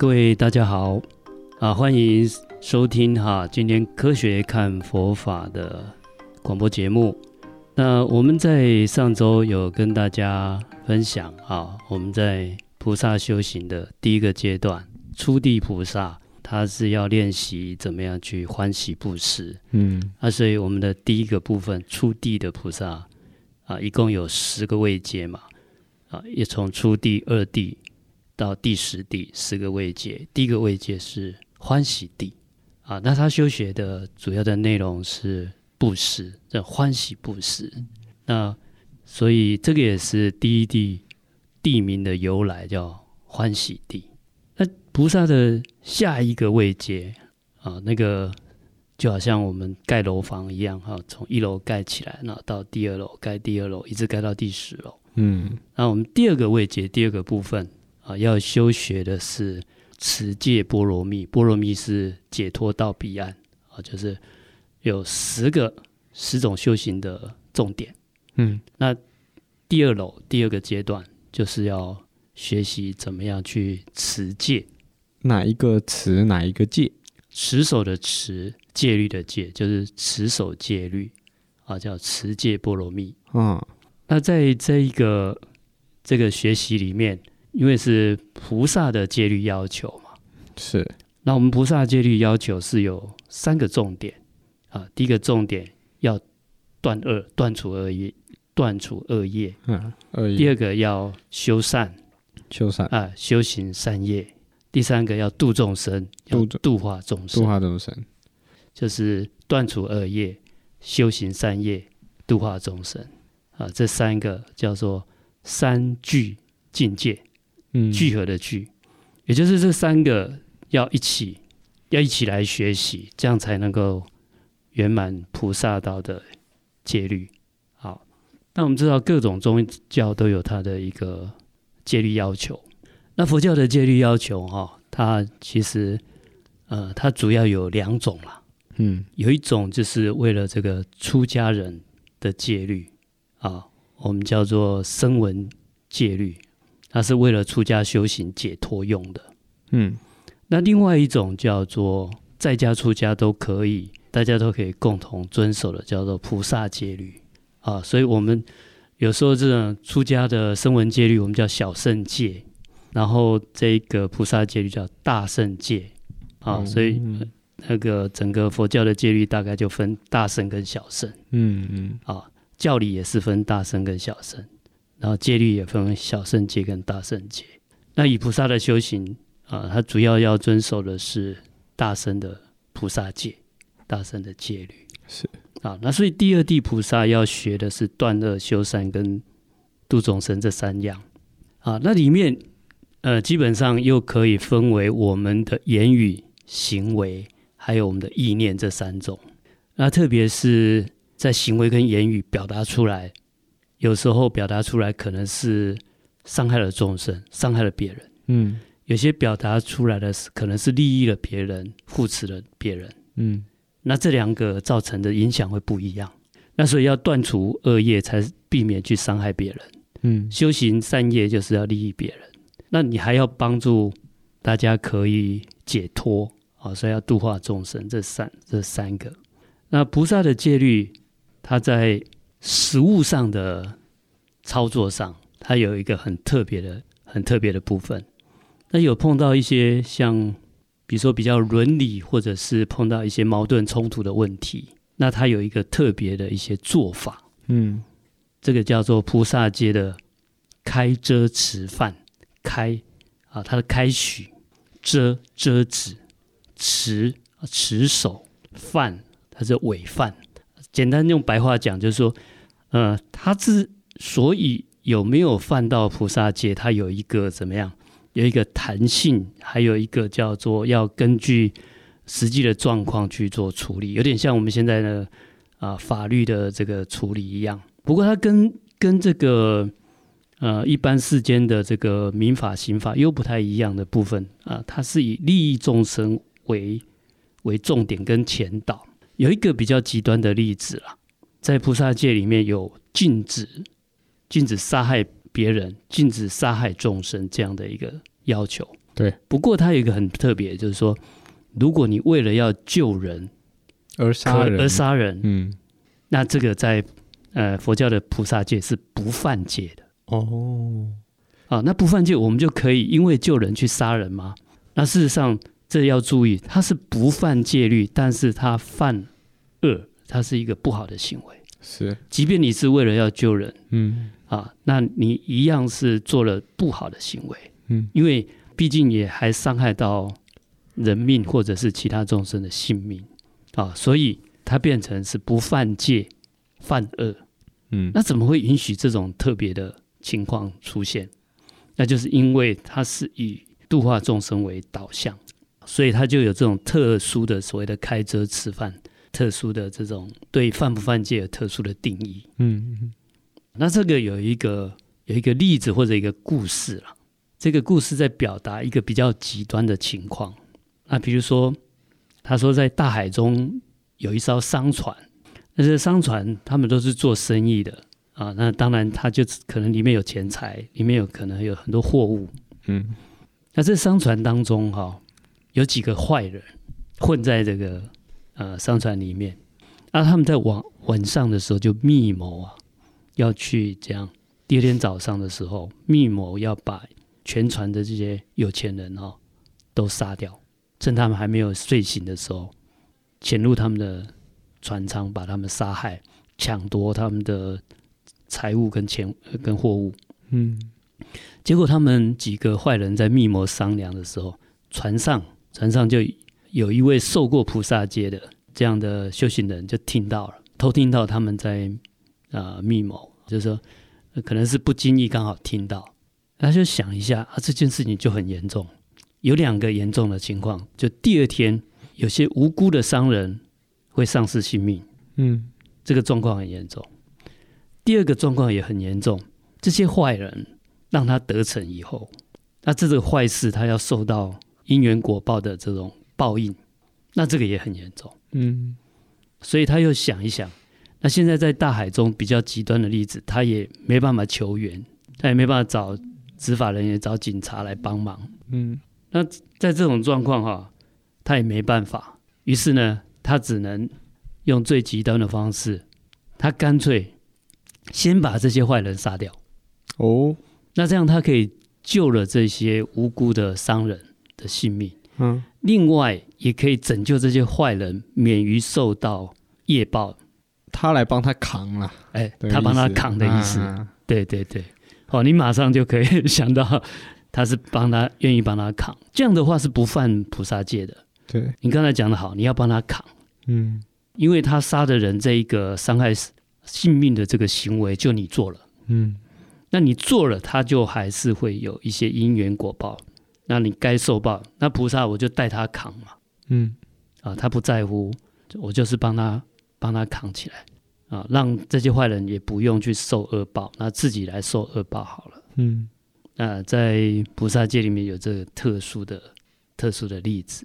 各位大家好，啊，欢迎收听哈，今天科学看佛法的广播节目。那我们在上周有跟大家分享啊，我们在菩萨修行的第一个阶段，初地菩萨，他是要练习怎么样去欢喜布施。嗯，啊，所以我们的第一个部分，初地的菩萨啊，一共有十个位阶嘛。啊，也从初地、二地到第十地，十个位阶。第一个位阶是欢喜地啊，那他修学的主要的内容是布施，这欢喜布施。那所以这个也是第一地地名的由来，叫欢喜地。那菩萨的下一个位阶啊，那个就好像我们盖楼房一样哈，从一楼盖起来，然后到第二楼盖第二楼，一直盖到第十楼。嗯，那我们第二个位阶，第二个部分啊，要修学的是持戒波罗蜜。波罗蜜是解脱到彼岸啊，就是有十个十种修行的重点。嗯，那第二楼第二个阶段就是要学习怎么样去持戒。哪一个持？哪一个戒？持守的持，戒律的戒，就是持守戒律啊，叫持戒波罗蜜。嗯。那在这一个这个学习里面，因为是菩萨的戒律要求嘛，是。那我们菩萨戒律要求是有三个重点啊。第一个重点要断恶，断除恶业，断除恶业。嗯，恶业。第二个要修善，修善啊，修行善业。第三个要度众生，要度化众生，度化众生，就是断除恶业，修行善业，度化众生。啊，这三个叫做三聚境界，嗯，聚合的聚，也就是这三个要一起，要一起来学习，这样才能够圆满菩萨道的戒律。好，那我们知道各种宗教都有它的一个戒律要求，那佛教的戒律要求哈，它其实呃，它主要有两种啦，嗯，有一种就是为了这个出家人的戒律。啊，我们叫做声闻戒律，它是为了出家修行解脱用的。嗯，那另外一种叫做在家出家都可以，大家都可以共同遵守的，叫做菩萨戒律。啊，所以我们有时候这种出家的声闻戒律，我们叫小圣戒，然后这个菩萨戒律叫大圣戒。啊，所以那个整个佛教的戒律大概就分大圣跟小圣。嗯嗯，啊。教理也是分大圣跟小乘，然后戒律也分为小圣戒跟大圣戒。那以菩萨的修行啊，他主要要遵守的是大圣的菩萨戒，大圣的戒律是啊。那所以第二地菩萨要学的是断恶修善跟度众生这三样啊。那里面呃，基本上又可以分为我们的言语行为，还有我们的意念这三种。那特别是。在行为跟言语表达出来，有时候表达出来可能是伤害了众生，伤害了别人。嗯，有些表达出来的是可能是利益了别人，护持了别人。嗯，那这两个造成的影响会不一样。那所以要断除恶业，才避免去伤害别人。嗯，修行善业就是要利益别人。那你还要帮助大家可以解脱啊，所以要度化众生。这三这三个，那菩萨的戒律。他在实物上的操作上，它有一个很特别的、很特别的部分。那有碰到一些像，比如说比较伦理，或者是碰到一些矛盾冲突的问题，那它有一个特别的一些做法。嗯，这个叫做菩萨街的开遮持饭。开啊，它的开许遮遮止持持守饭，它是违犯。简单用白话讲，就是说，呃，他之所以有没有犯到菩萨戒，他有一个怎么样？有一个弹性，还有一个叫做要根据实际的状况去做处理，有点像我们现在的啊、法律的这个处理一样。不过，它跟跟这个呃一般世间的这个民法、刑法又不太一样的部分啊，它是以利益众生为为重点跟前导。有一个比较极端的例子啦，在菩萨戒里面有禁止禁止杀害别人、禁止杀害众生这样的一个要求。对。不过它有一个很特别，就是说，如果你为了要救人而杀人，而杀人，嗯，那这个在呃佛教的菩萨戒是不犯戒的。哦，啊，那不犯戒，我们就可以因为救人去杀人吗？那事实上，这要注意，他是不犯戒律，但是他犯恶，他是一个不好的行为。是，即便你是为了要救人，嗯，啊，那你一样是做了不好的行为，嗯，因为毕竟也还伤害到人命或者是其他众生的性命，啊，所以他变成是不犯戒，犯恶，嗯，那怎么会允许这种特别的情况出现？那就是因为他是以度化众生为导向，所以他就有这种特殊的所谓的开遮吃饭。特殊的这种对犯不犯戒有特殊的定义，嗯嗯，那这个有一个有一个例子或者一个故事了。这个故事在表达一个比较极端的情况。那比如说，他说在大海中有一艘商船，那这商船他们都是做生意的啊。那当然，他就可能里面有钱财，里面有可能有很多货物。嗯，那这商船当中哈、哦，有几个坏人混在这个。呃，商船里面，那、啊、他们在晚晚上的时候就密谋啊，要去这样。第二天早上的时候，密谋要把全船的这些有钱人哈、哦、都杀掉，趁他们还没有睡醒的时候，潜入他们的船舱，把他们杀害，抢夺他们的财物跟钱跟货物。嗯，结果他们几个坏人在密谋商量的时候，船上船上就。有一位受过菩萨戒的这样的修行人就听到了，偷听到他们在啊、呃、密谋，就是说可能是不经意刚好听到，他就想一下啊，这件事情就很严重，有两个严重的情况，就第二天有些无辜的商人会丧失性命，嗯，这个状况很严重。第二个状况也很严重，这些坏人让他得逞以后，那这个坏事他要受到因缘果报的这种。报应，那这个也很严重，嗯，所以他又想一想，那现在在大海中比较极端的例子，他也没办法求援，他也没办法找执法人员、找警察来帮忙，嗯，那在这种状况哈，他也没办法，于是呢，他只能用最极端的方式，他干脆先把这些坏人杀掉，哦，那这样他可以救了这些无辜的商人的性命。嗯，另外也可以拯救这些坏人免于受到业报，他来帮他扛了，哎，他帮他扛的意思，啊、对对对，好，你马上就可以想到他是帮他愿意帮他扛，这样的话是不犯菩萨戒的。对，你刚才讲的好，你要帮他扛，嗯，因为他杀的人这一个伤害性命的这个行为就你做了，嗯，那你做了，他就还是会有一些因缘果报。那你该受报，那菩萨我就带他扛嘛，嗯，啊，他不在乎，我就是帮他帮他扛起来，啊，让这些坏人也不用去受恶报，那自己来受恶报好了，嗯，那在菩萨界里面有这个特殊的特殊的例子，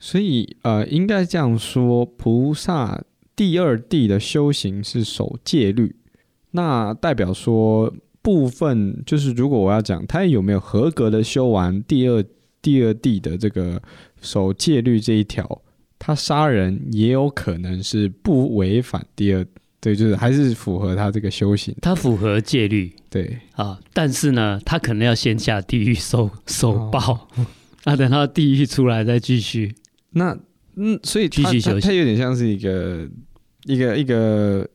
所以呃，应该这样说，菩萨第二地的修行是守戒律，那代表说。部分就是，如果我要讲他有没有合格的修完第二第二地的这个守戒律这一条，他杀人也有可能是不违反第二，对，就是还是符合他这个修行，他符合戒律，对。啊，但是呢，他可能要先下地狱受受报，哦、那 等到地狱出来再继续，那嗯，所以他继续修行，他有点像是一个一个一个。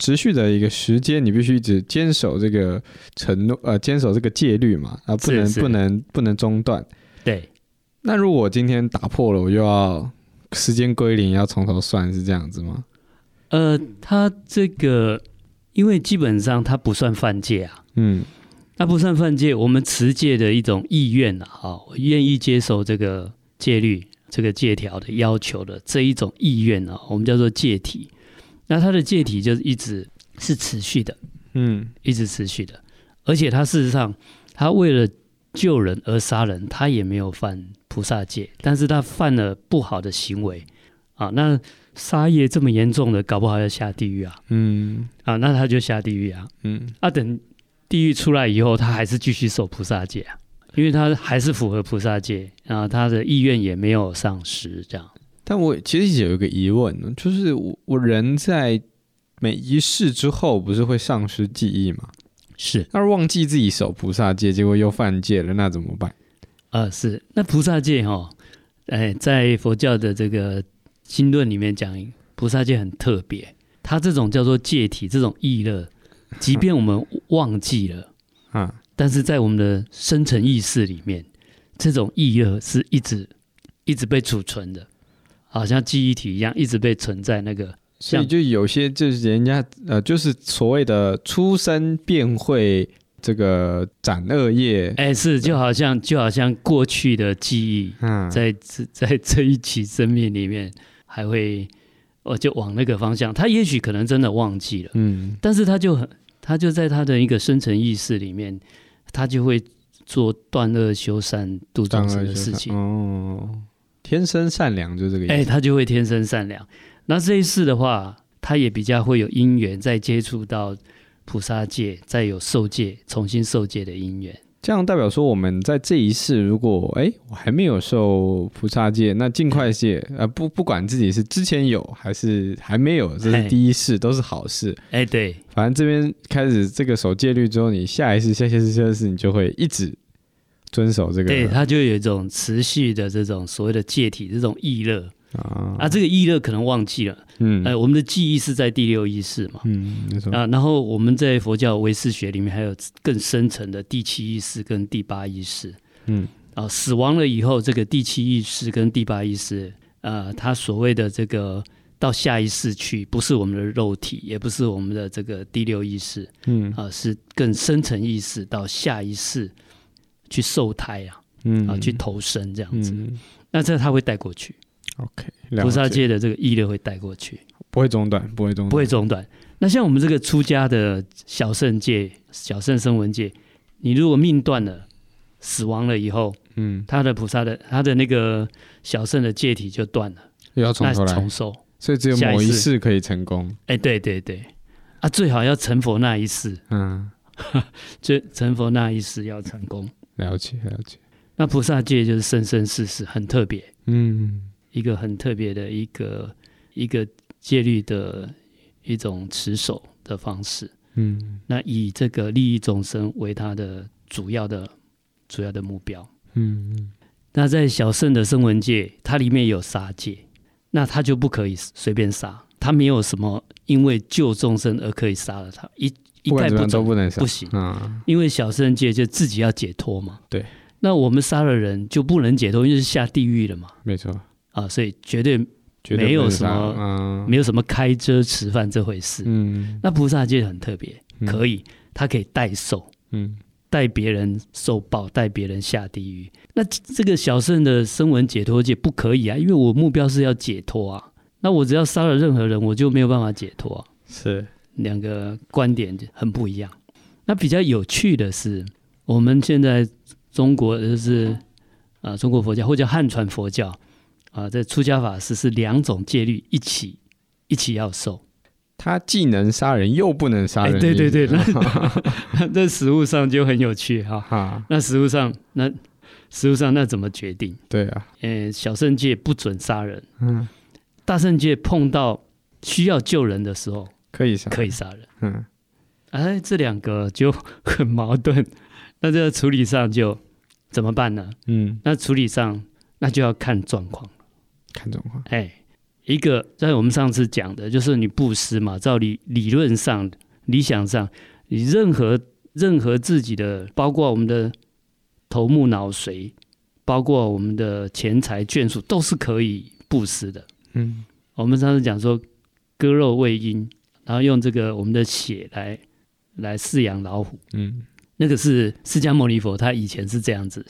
持续的一个时间，你必须一直坚守这个承诺，呃，坚守这个戒律嘛，啊，不能不能不能中断。对。那如果今天打破了，我又要时间归零，要从头算，是这样子吗？呃，他这个，因为基本上他不算犯戒啊，嗯，他不算犯戒，我们持戒的一种意愿啊，哈，我愿意接受这个戒律、这个戒条的要求的这一种意愿啊，我们叫做戒体。那他的戒体就是一直是持续的，嗯，一直持续的，而且他事实上，他为了救人而杀人，他也没有犯菩萨戒，但是他犯了不好的行为。啊。那杀业这么严重的，搞不好要下地狱啊，嗯，啊，那他就下地狱啊，嗯，啊，等地狱出来以后，他还是继续守菩萨戒啊，因为他还是符合菩萨戒，然后他的意愿也没有丧失，这样。但我其实有一个疑问呢，就是我我人在每一世之后，不是会丧失记忆吗？是，那忘记自己守菩萨戒，结果又犯戒了，那怎么办？啊、呃，是，那菩萨戒哈、哦，哎，在佛教的这个经论里面讲，菩萨戒很特别，它这种叫做戒体，这种意乐，即便我们忘记了 啊，但是在我们的深层意识里面，这种意乐是一直一直被储存的。好像记忆体一样，一直被存在那个，所以就有些就是人家呃，就是所谓的出生便会这个斩恶业，哎，是就好像就好像过去的记忆，嗯，在这在这一期生命里面还会，哦，就往那个方向，他也许可能真的忘记了，嗯，但是他就很，他就在他的一个深层意识里面，他就会做断恶修善度众生的事情，哦。天生善良就这个意思，哎，他就会天生善良。那这一世的话，他也比较会有因缘，再接触到菩萨界，再有受戒，重新受戒的因缘。这样代表说，我们在这一世，如果哎我还没有受菩萨戒，那尽快戒。呃，不不管自己是之前有还是还没有，这是第一世都是好事。哎，对，反正这边开始这个守戒律之后，你下一世、下下世、下一世，你就会一直。遵守这个，对，他就有一种持续的这种所谓的戒体，这种意乐。啊，啊，这个意乐可能忘记了，嗯，呃，我们的记忆是在第六意识嘛，嗯，没错。啊，然后我们在佛教唯识学里面还有更深层的第七意识跟第八意识，嗯，啊，死亡了以后，这个第七意识跟第八意识，呃，他所谓的这个到下一世去，不是我们的肉体，也不是我们的这个第六意识，嗯，啊，是更深层意识到下一世。去受胎啊，嗯，啊，去投生这样子，嗯、那这他会带过去，OK，菩萨界的这个意乐会带过去，不会中断，不会中断，不会中断。那像我们这个出家的小圣界、小圣声闻界，你如果命断了，死亡了以后，嗯，他的菩萨的他的那个小圣的界体就断了，又要从头来。重受，所以只有某一世可以成功。哎，对对对，啊，最好要成佛那一世，嗯，就成佛那一世要成功。了解了解，那菩萨戒就是生生世世很特别，嗯，一个很特别的一个一个戒律的一种持守的方式，嗯，那以这个利益众生为他的主要的主要的目标，嗯嗯，那在小圣的声闻戒，它里面有杀戒，那他就不可以随便杀，他没有什么因为救众生而可以杀了他一。一概不走，不能不行，嗯，因为小圣界就自己要解脱嘛。对，那我们杀了人就不能解脱，因为是下地狱了嘛。没错，啊，所以绝对没有什么，嗯、没有什么开遮吃饭这回事。嗯，那菩萨界很特别，可以，他可以代受，嗯，代别人受报，代别人下地狱。那这个小圣的声闻解脱界不可以啊，因为我目标是要解脱啊。那我只要杀了任何人，我就没有办法解脱啊。是。两个观点很不一样。那比较有趣的是，我们现在中国就是啊，中国佛教或者汉传佛教啊，在出家法师是两种戒律一起一起要受。他既能杀人又不能杀人。对对对，那 那实物上就很有趣哈。哈，那实物上那实物上那怎么决定？对啊，呃，小圣戒不准杀人。嗯，大圣戒碰到需要救人的时候。可以杀，可以杀人。嗯，哎，这两个就很矛盾。那这个处理上就怎么办呢？嗯，那处理上那就要看状况。看状况。哎，一个在我们上次讲的，就是你布施嘛，照理理论上、理想上，你任何任何自己的，包括我们的头目脑髓，包括我们的钱财眷属，都是可以布施的。嗯，我们上次讲说割肉喂鹰。然后用这个我们的血来来饲养老虎，嗯，那个是释迦牟尼佛他以前是这样子，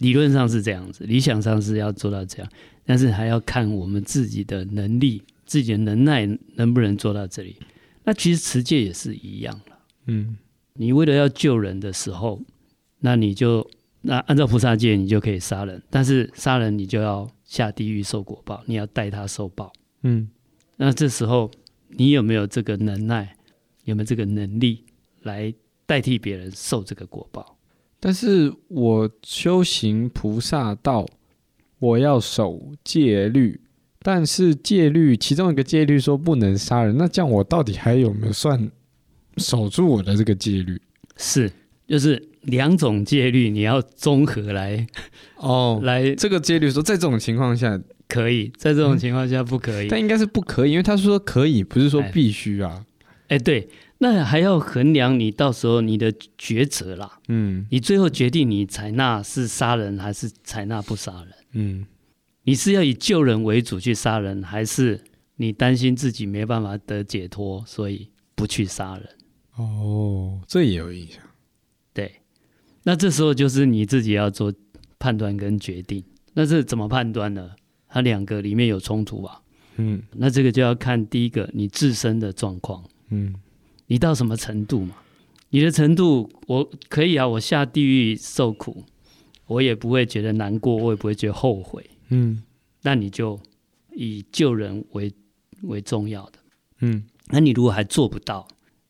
理论上是这样子，理想上是要做到这样，但是还要看我们自己的能力、自己的能耐能不能做到这里。那其实持戒也是一样了，嗯，你为了要救人的时候，那你就那按照菩萨戒，你就可以杀人，但是杀人你就要下地狱受果报，你要代他受报，嗯，那这时候。你有没有这个能耐？有没有这个能力来代替别人受这个果报？但是我修行菩萨道，我要守戒律，但是戒律其中一个戒律说不能杀人，那这样我到底还有没有算守住我的这个戒律？是，就是两种戒律你要综合来哦，来这个戒律说在这种情况下可以，在这种情况下不可以，嗯、但应该是不可以，因为他说可以，不是说必须啊。哎，哎，对。那还要衡量你到时候你的抉择啦，嗯，你最后决定你采纳是杀人还是采纳不杀人，嗯，你是要以救人为主去杀人，还是你担心自己没办法得解脱，所以不去杀人？哦，这也有影响。对，那这时候就是你自己要做判断跟决定。那这怎么判断呢？它两个里面有冲突吧，嗯，那这个就要看第一个你自身的状况，嗯。你到什么程度嘛？你的程度，我可以啊，我下地狱受苦，我也不会觉得难过，我也不会觉得后悔。嗯，那你就以救人为为重要的。嗯，那你如果还做不到，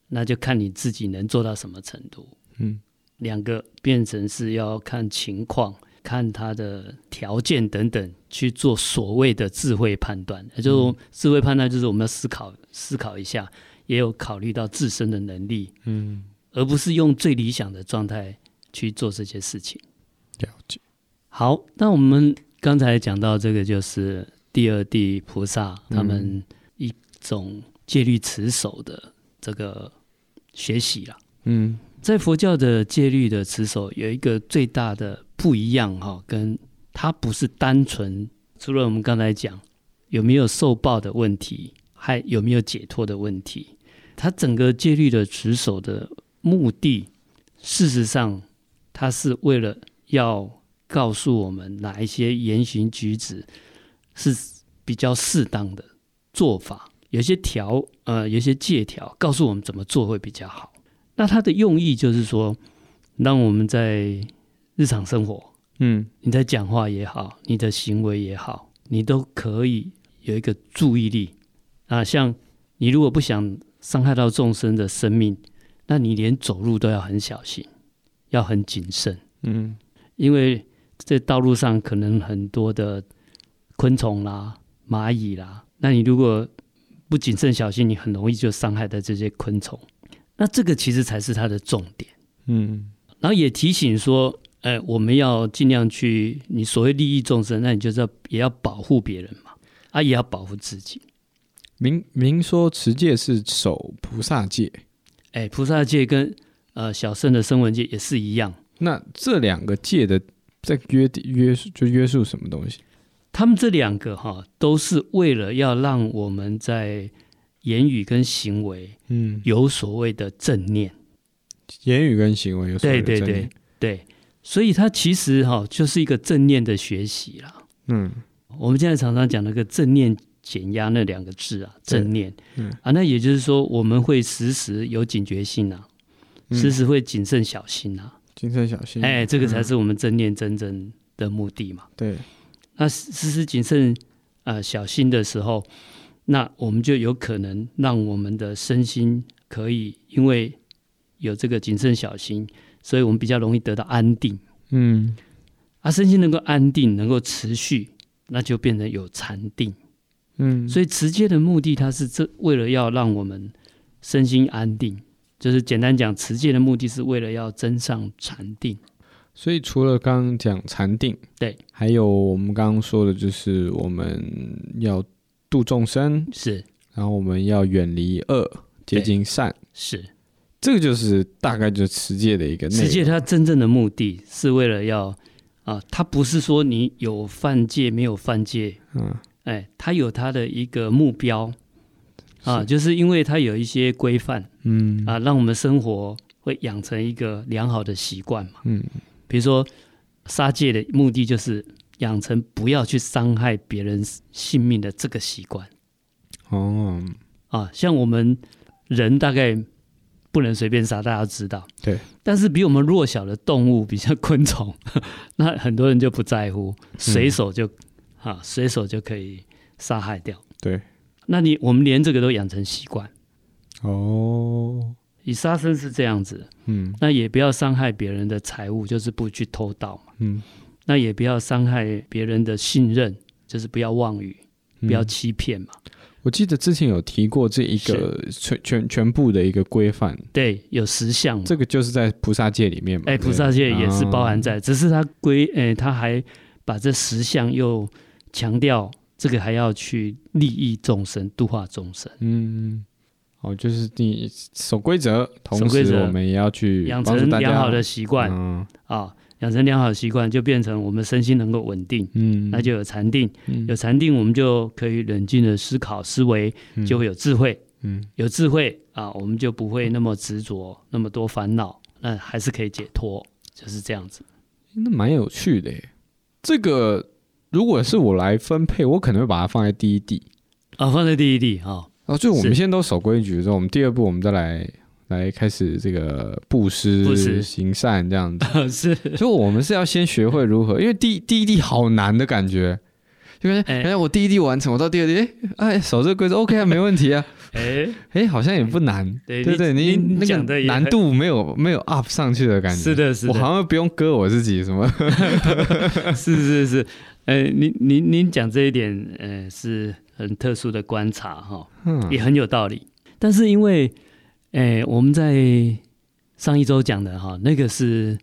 那就看你自己能做到什么程度。嗯，两个变成是要看情况、看他的条件等等去做所谓的智慧判断。也就是智慧判断，就是我们要思考思考一下。也有考虑到自身的能力，嗯，而不是用最理想的状态去做这些事情。了解。好，那我们刚才讲到这个，就是第二地菩萨他们一种戒律持守的这个学习了。嗯，在佛教的戒律的持守有一个最大的不一样哈，跟它不是单纯除了我们刚才讲有没有受报的问题。还有没有解脱的问题？它整个戒律的持守的目的，事实上，它是为了要告诉我们哪一些言行举止是比较适当的做法。有些条，呃，有些戒条，告诉我们怎么做会比较好。那它的用意就是说，让我们在日常生活，嗯，你在讲话也好，你的行为也好，你都可以有一个注意力。啊，像你如果不想伤害到众生的生命，那你连走路都要很小心，要很谨慎。嗯，因为在道路上可能很多的昆虫啦、蚂蚁啦，那你如果不谨慎小心，你很容易就伤害到这些昆虫。那这个其实才是它的重点。嗯，然后也提醒说，呃，我们要尽量去，你所谓利益众生，那你就是要也要保护别人嘛，啊，也要保护自己。明明说持戒是守菩萨戒，哎，菩萨戒跟呃小圣的声闻戒也是一样。那这两个戒的在约约束就约束什么东西？他们这两个哈都是为了要让我们在言语跟行为嗯有所谓的正念，嗯、言语跟行为有所谓的正念，对对对对，所以它其实哈就是一个正念的学习啦。嗯，我们现在常常讲那个正念。减压那两个字啊，正念，嗯。啊，那也就是说，我们会时时有警觉性啊，嗯、时时会谨慎小心啊，谨慎小心，哎，这个才是我们正念真正的目的嘛。对，那时时谨慎啊、呃、小心的时候，那我们就有可能让我们的身心可以因为有这个谨慎小心，所以我们比较容易得到安定。嗯，啊，身心能够安定，能够持续，那就变成有禅定。嗯，所以持戒的目的，它是这为了要让我们身心安定，就是简单讲，持戒的目的是为了要增上禅定。所以除了刚刚讲禅定，对，还有我们刚刚说的，就是我们要度众生，是，然后我们要远离恶，接近善，是，这个就是大概就是持戒的一个内容。持戒它真正的目的是为了要啊，它不是说你有犯戒没有犯戒，嗯。哎，它有它的一个目标啊，就是因为它有一些规范，嗯。啊，让我们生活会养成一个良好的习惯嘛，嗯，比如说杀戒的目的就是养成不要去伤害别人性命的这个习惯，哦，啊，像我们人大概不能随便杀，大家都知道，对，但是比我们弱小的动物，比如像昆虫，那很多人就不在乎，随手就。嗯啊，随手就可以杀害掉。对，那你我们连这个都养成习惯。哦，以杀生是这样子，嗯，那也不要伤害别人的财物，就是不去偷盗嘛，嗯，那也不要伤害别人的信任，就是不要妄语，不要欺骗嘛。嗯我记得之前有提过这一个全全全部的一个规范，对，有十项，这个就是在菩萨戒里面嘛。哎，菩萨戒也是包含在，哦、只是他规，哎，他还把这十项又强调，这个还要去利益众生、度化众生。嗯，哦，就是你守规则，同时我们也要去养成良好的习惯啊。嗯哦养成良好的习惯，就变成我们身心能够稳定，嗯，那就有禅定，嗯、有禅定，我们就可以冷静的思考思维，就会有智慧，嗯，有智慧啊，我们就不会那么执着，那么多烦恼，那还是可以解脱，就是这样子。那蛮有趣的，这个如果是我来分配，我可能会把它放在第一地。啊，放在第一地啊，哦，就我们现在都守规矩之后，我们第二步我们再来。来开始这个布施、行善这样子，是，所以我们是要先学会如何，因为第第一地好难的感觉，因为哎，我第一地完成，我到第二地，哎哎，守这个规则 OK 啊，没问题啊，哎。哎，好像也不难，对对对，你那个难度没有没有 up 上去的感觉，是的，是的，我好像不用割我自己什么，是是是，哎，您您您讲这一点，呃，是很特殊的观察哈，也很有道理，但是因为。哎，我们在上一周讲的哈，那个是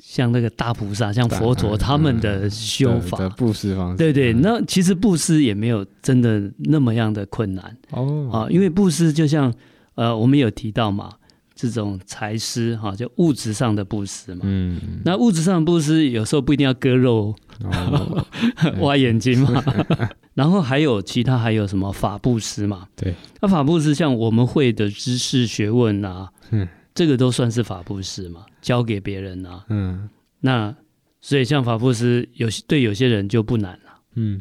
像那个大菩萨，像佛陀他们的修法，的布施方式。对对，那其实布施也没有真的那么样的困难哦啊，因为布施就像呃，我们有提到嘛，这种财施哈，就物质上的布施嘛。嗯。那物质上的布施有时候不一定要割肉、挖眼睛嘛。然后还有其他还有什么法布施嘛？对，那法布施像我们会的知识学问啊，嗯，这个都算是法布施嘛，教给别人啊，嗯，那所以像法布施有些对有些人就不难了，嗯，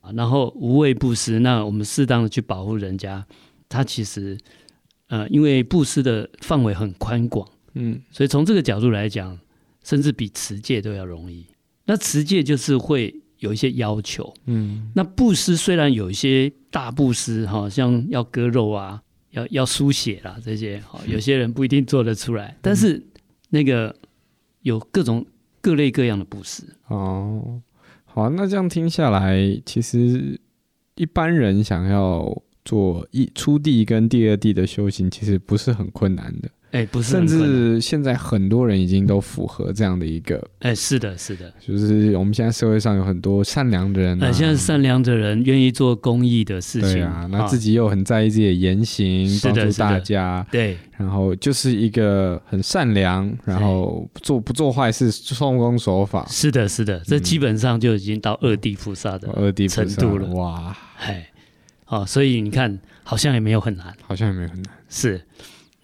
啊，然后无畏布施，那我们适当的去保护人家，他其实呃，因为布施的范围很宽广，嗯，所以从这个角度来讲，甚至比持戒都要容易。那持戒就是会。有一些要求，嗯，那布施虽然有一些大布施，哈，像要割肉啊，要要输血啦这些，哈，有些人不一定做得出来，但是那个有各种各类各样的布施。哦，好，那这样听下来，其实一般人想要做一初地跟第二地的修行，其实不是很困难的。哎，不是，甚至现在很多人已经都符合这样的一个，哎，是的，是的，就是我们现在社会上有很多善良的人，啊，现在善良的人愿意做公益的事情，对啊，那自己又很在意自己的言行，帮助大家，对，然后就是一个很善良，然后做不做坏事，奉公守法，是的，是的，这基本上就已经到二地菩萨的二地程度了，哇，哎，哦，所以你看，好像也没有很难，好像也没有很难，是。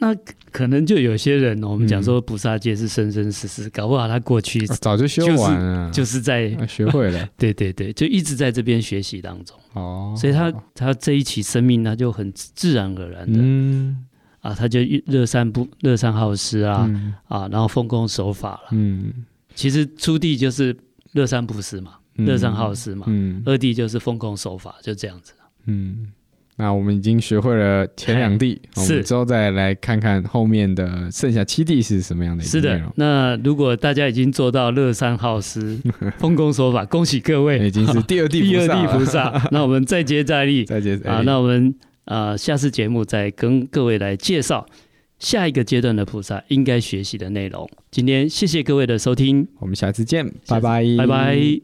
那可能就有些人，我们讲说菩萨戒是生生世世，搞不好他过去早就修完了，就是在学会了。对对对，就一直在这边学习当中。哦，所以他他这一起生命，他就很自然而然的，嗯啊，他就乐善不乐善好施啊啊，然后奉公守法了。嗯，其实初地就是乐善不施嘛，乐善好施嘛。嗯，二地就是奉公守法，就这样子。嗯。那我们已经学会了前两地，我们之后再来看看后面的剩下七地是什么样的。是的，那如果大家已经做到乐善好施、奉公守法，恭喜各位，已经是第二地第二地菩萨。那我们再接再厉，再接再厉啊！那我们啊、呃，下次节目再跟各位来介绍下一个阶段的菩萨应该学习的内容。今天谢谢各位的收听，我们下次见，拜拜，拜拜。